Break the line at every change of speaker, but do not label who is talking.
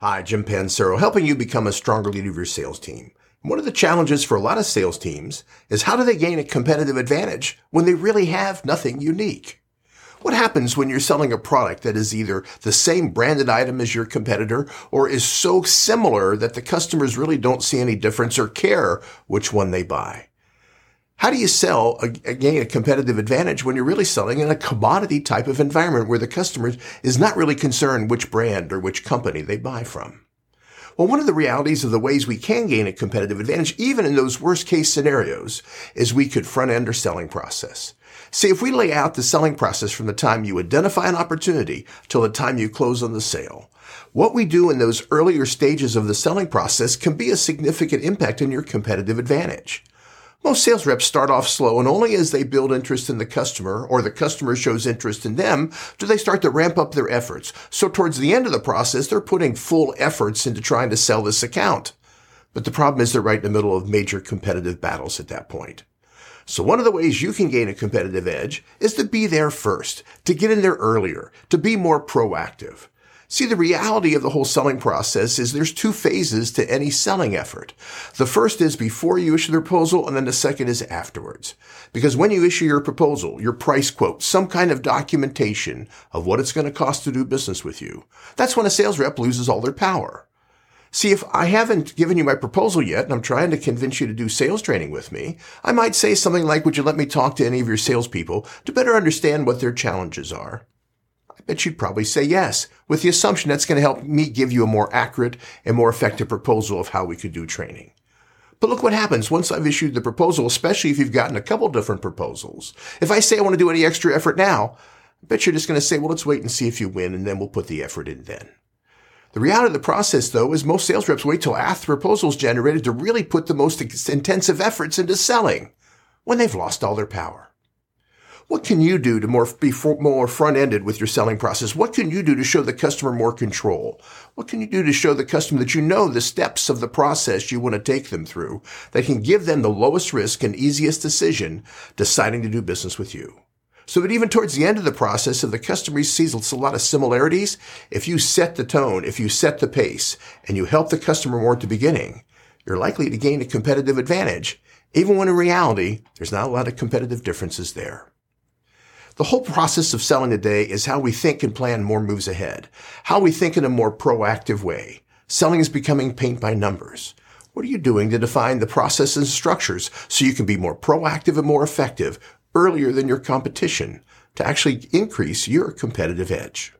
Hi, Jim Pancero, helping you become a stronger leader of your sales team. One of the challenges for a lot of sales teams is how do they gain a competitive advantage when they really have nothing unique? What happens when you're selling a product that is either the same branded item as your competitor or is so similar that the customers really don't see any difference or care which one they buy? How do you sell, gain a competitive advantage when you're really selling in a commodity type of environment where the customer is not really concerned which brand or which company they buy from? Well, one of the realities of the ways we can gain a competitive advantage, even in those worst case scenarios, is we could front end our selling process. See, if we lay out the selling process from the time you identify an opportunity till the time you close on the sale, what we do in those earlier stages of the selling process can be a significant impact on your competitive advantage. Most sales reps start off slow and only as they build interest in the customer or the customer shows interest in them do they start to ramp up their efforts. So towards the end of the process, they're putting full efforts into trying to sell this account. But the problem is they're right in the middle of major competitive battles at that point. So one of the ways you can gain a competitive edge is to be there first, to get in there earlier, to be more proactive. See, the reality of the whole selling process is there's two phases to any selling effort. The first is before you issue the proposal, and then the second is afterwards. Because when you issue your proposal, your price quote, some kind of documentation of what it's going to cost to do business with you, that's when a sales rep loses all their power. See, if I haven't given you my proposal yet and I'm trying to convince you to do sales training with me, I might say something like, would you let me talk to any of your salespeople to better understand what their challenges are? Bet you'd probably say yes, with the assumption that's going to help me give you a more accurate and more effective proposal of how we could do training. But look what happens once I've issued the proposal, especially if you've gotten a couple different proposals. If I say I want to do any extra effort now, I bet you're just going to say, well, let's wait and see if you win, and then we'll put the effort in then. The reality of the process, though, is most sales reps wait till after the proposal is generated to really put the most intensive efforts into selling when they've lost all their power. What can you do to more, be more front-ended with your selling process? What can you do to show the customer more control? What can you do to show the customer that you know the steps of the process you want to take them through that can give them the lowest risk and easiest decision deciding to do business with you? So that even towards the end of the process, if the customer sees a lot of similarities, if you set the tone, if you set the pace, and you help the customer more at the beginning, you're likely to gain a competitive advantage, even when in reality, there's not a lot of competitive differences there. The whole process of selling today is how we think and plan more moves ahead, how we think in a more proactive way. Selling is becoming paint by numbers. What are you doing to define the process and structures so you can be more proactive and more effective earlier than your competition to actually increase your competitive edge?